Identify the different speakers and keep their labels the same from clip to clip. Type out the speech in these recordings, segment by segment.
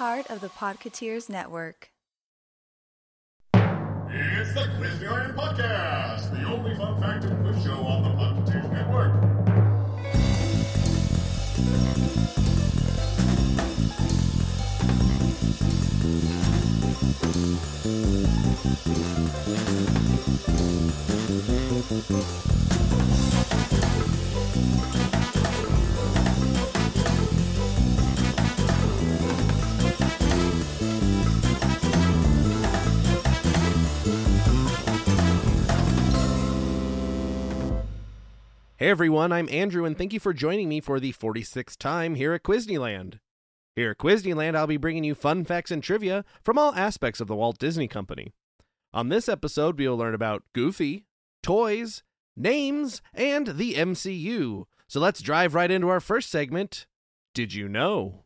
Speaker 1: part of the Podketeers Network.
Speaker 2: It's the Quiznarian Podcast, the only fun fact and quiz show on the Podketeers Network.
Speaker 3: Hey everyone, I'm Andrew, and thank you for joining me for the 46th time here at Quizneyland. Here at Quizneyland, I'll be bringing you fun facts and trivia from all aspects of the Walt Disney Company. On this episode, we'll learn about Goofy, toys, names, and the MCU. So let's drive right into our first segment Did You Know?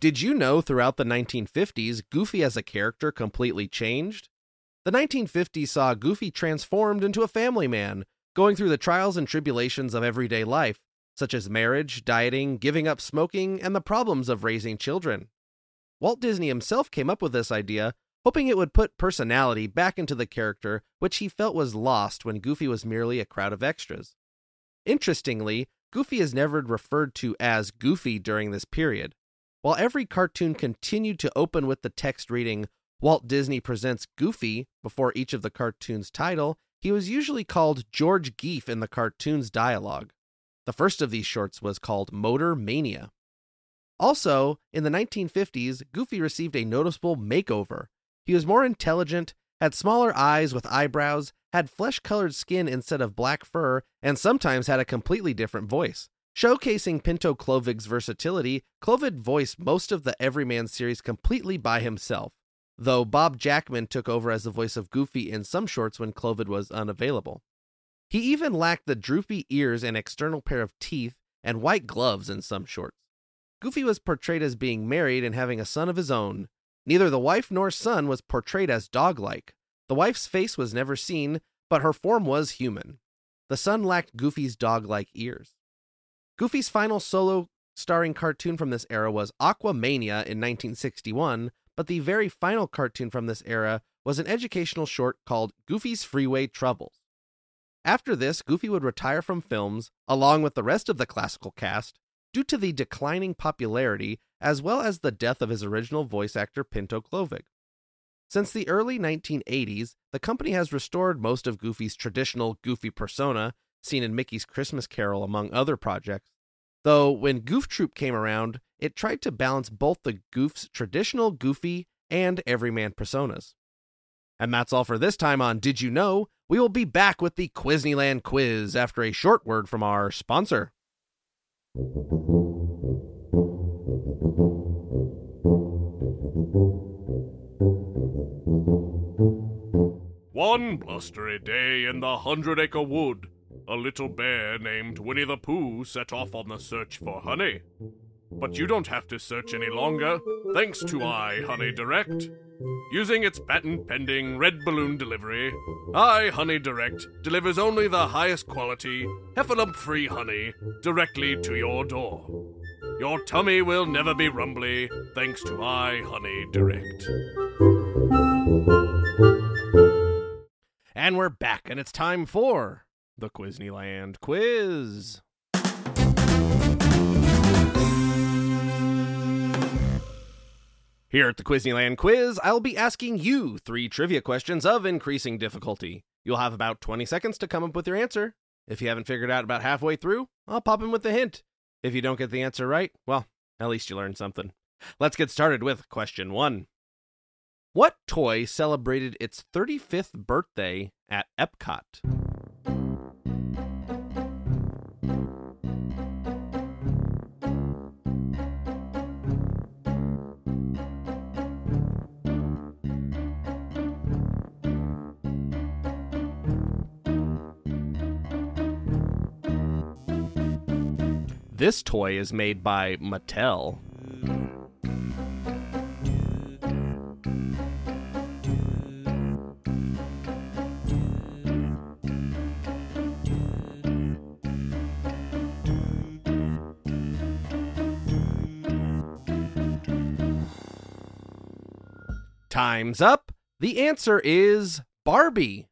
Speaker 3: Did you know throughout the 1950s, Goofy as a character completely changed? The 1950s saw Goofy transformed into a family man, going through the trials and tribulations of everyday life, such as marriage, dieting, giving up smoking, and the problems of raising children. Walt Disney himself came up with this idea, hoping it would put personality back into the character, which he felt was lost when Goofy was merely a crowd of extras. Interestingly, Goofy is never referred to as Goofy during this period. While every cartoon continued to open with the text reading, Walt Disney presents Goofy before each of the cartoon's title, he was usually called George Geef in the cartoon's dialogue. The first of these shorts was called Motor Mania. Also, in the 1950s, Goofy received a noticeable makeover. He was more intelligent, had smaller eyes with eyebrows, had flesh colored skin instead of black fur, and sometimes had a completely different voice. Showcasing Pinto Colvig's versatility, Colvig voiced most of the Everyman series completely by himself, though Bob Jackman took over as the voice of Goofy in some shorts when Colvig was unavailable. He even lacked the droopy ears and external pair of teeth and white gloves in some shorts. Goofy was portrayed as being married and having a son of his own. Neither the wife nor son was portrayed as dog like. The wife's face was never seen, but her form was human. The son lacked Goofy's dog like ears. Goofy's final solo starring cartoon from this era was Aquamania in 1961, but the very final cartoon from this era was an educational short called Goofy's Freeway Troubles. After this, Goofy would retire from films, along with the rest of the classical cast, due to the declining popularity as well as the death of his original voice actor Pinto Colvig. Since the early 1980s, the company has restored most of Goofy's traditional Goofy persona, seen in Mickey's Christmas Carol among other projects, Though when Goof Troop came around, it tried to balance both the Goof's traditional Goofy and Everyman personas. And that's all for this time on Did You Know? We will be back with the Quizneyland quiz after a short word from our sponsor.
Speaker 4: One blustery day in the Hundred Acre Wood, a little bear named Winnie the Pooh set off on the search for honey. But you don't have to search any longer, thanks to I Honey Direct. Using its patent pending red balloon delivery, I Honey Direct delivers only the highest quality, heffalump free honey directly to your door. Your tummy will never be rumbly thanks to I Honey Direct.
Speaker 3: And we're back, and it's time for the Quizneyland quiz. Here at the Quizneyland quiz, I'll be asking you three trivia questions of increasing difficulty. You'll have about 20 seconds to come up with your answer. If you haven't figured out about halfway through, I'll pop in with a hint. If you don't get the answer right, well, at least you learned something. Let's get started with question one. What toy celebrated its 35th birthday at Epcot? This toy is made by Mattel. Time's up. The answer is Barbie.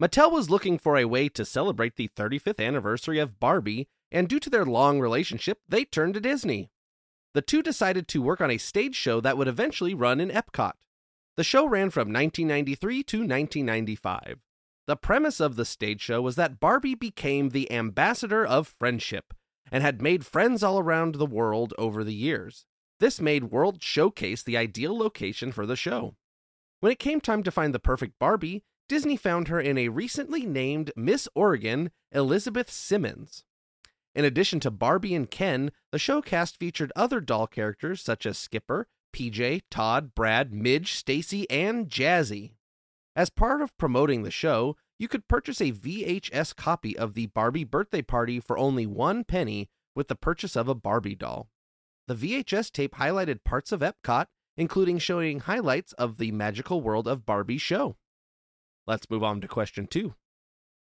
Speaker 3: Mattel was looking for a way to celebrate the 35th anniversary of Barbie and due to their long relationship, they turned to Disney. The two decided to work on a stage show that would eventually run in Epcot. The show ran from 1993 to 1995. The premise of the stage show was that Barbie became the ambassador of friendship and had made friends all around the world over the years. This made World Showcase the ideal location for the show. When it came time to find the perfect Barbie, Disney found her in a recently named Miss Oregon, Elizabeth Simmons. In addition to Barbie and Ken, the show cast featured other doll characters such as Skipper, PJ, Todd, Brad, Midge, Stacy, and Jazzy. As part of promoting the show, you could purchase a VHS copy of the Barbie birthday party for only one penny with the purchase of a Barbie doll. The VHS tape highlighted parts of Epcot, including showing highlights of the magical world of Barbie show. Let's move on to question two.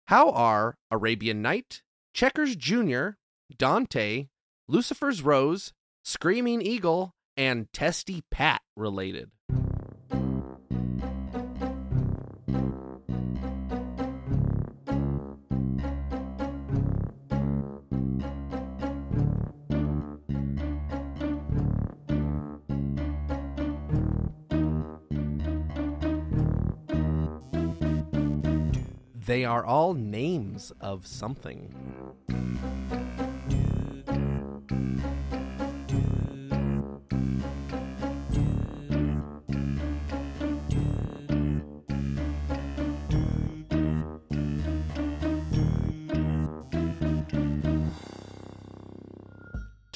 Speaker 3: How are Arabian Night, Checkers Jr., Dante, Lucifer's Rose, Screaming Eagle, and Testy Pat related? They are all names of something.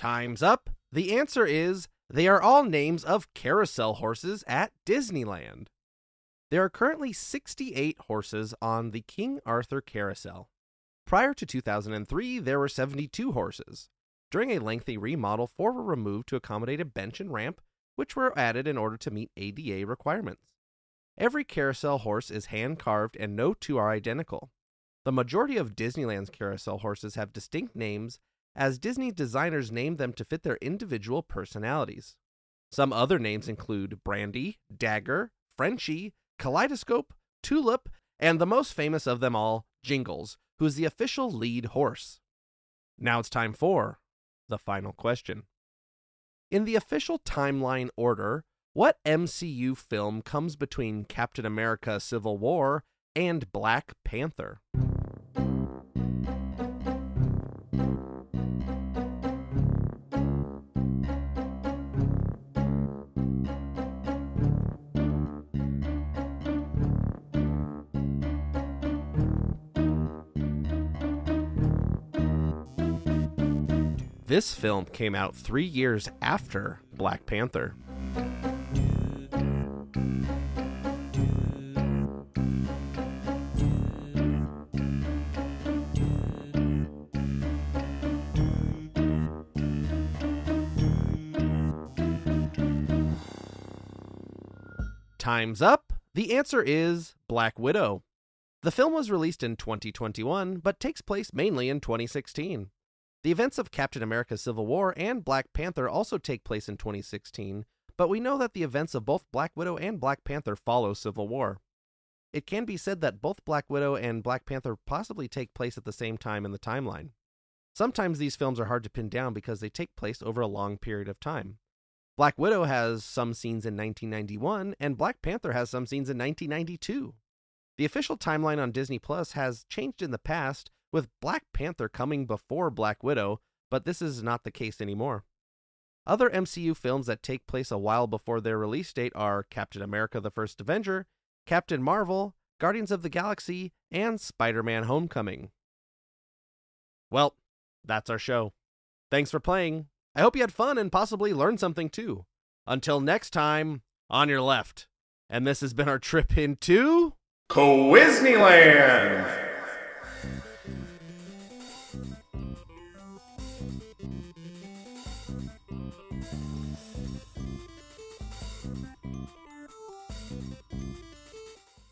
Speaker 3: Time's up. The answer is they are all names of carousel horses at Disneyland. There are currently 68 horses on the King Arthur Carousel. Prior to 2003, there were 72 horses. During a lengthy remodel, four were removed to accommodate a bench and ramp, which were added in order to meet ADA requirements. Every carousel horse is hand carved, and no two are identical. The majority of Disneyland's carousel horses have distinct names, as Disney designers named them to fit their individual personalities. Some other names include Brandy, Dagger, Frenchie, Kaleidoscope, Tulip, and the most famous of them all, Jingles, who is the official lead horse. Now it's time for the final question. In the official timeline order, what MCU film comes between Captain America Civil War and Black Panther? This film came out three years after Black Panther. Time's up. The answer is Black Widow. The film was released in 2021, but takes place mainly in 2016. The events of Captain America Civil War and Black Panther also take place in 2016, but we know that the events of both Black Widow and Black Panther follow Civil War. It can be said that both Black Widow and Black Panther possibly take place at the same time in the timeline. Sometimes these films are hard to pin down because they take place over a long period of time. Black Widow has some scenes in 1991, and Black Panther has some scenes in 1992. The official timeline on Disney Plus has changed in the past, with Black Panther coming before Black Widow, but this is not the case anymore. Other MCU films that take place a while before their release date are Captain America the First Avenger, Captain Marvel, Guardians of the Galaxy, and Spider Man Homecoming. Well, that's our show. Thanks for playing. I hope you had fun and possibly learned something too. Until next time, on your left. And this has been our trip into.
Speaker 2: Quizneyland!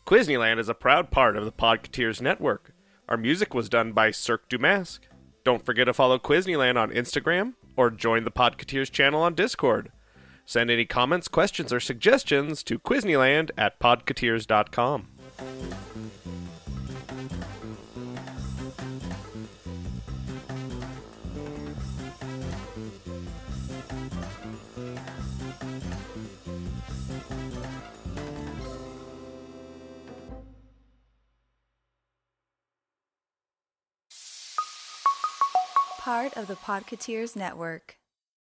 Speaker 4: Quizneyland is a proud part of the Podketeers Network. Our music was done by Cirque du Masque. Don't forget to follow Quizneyland on Instagram or join the Podketeers channel on Discord.
Speaker 3: Send any comments, questions, or suggestions to Quizneyland at podketeers.com.
Speaker 1: Part of the Podketeers Network.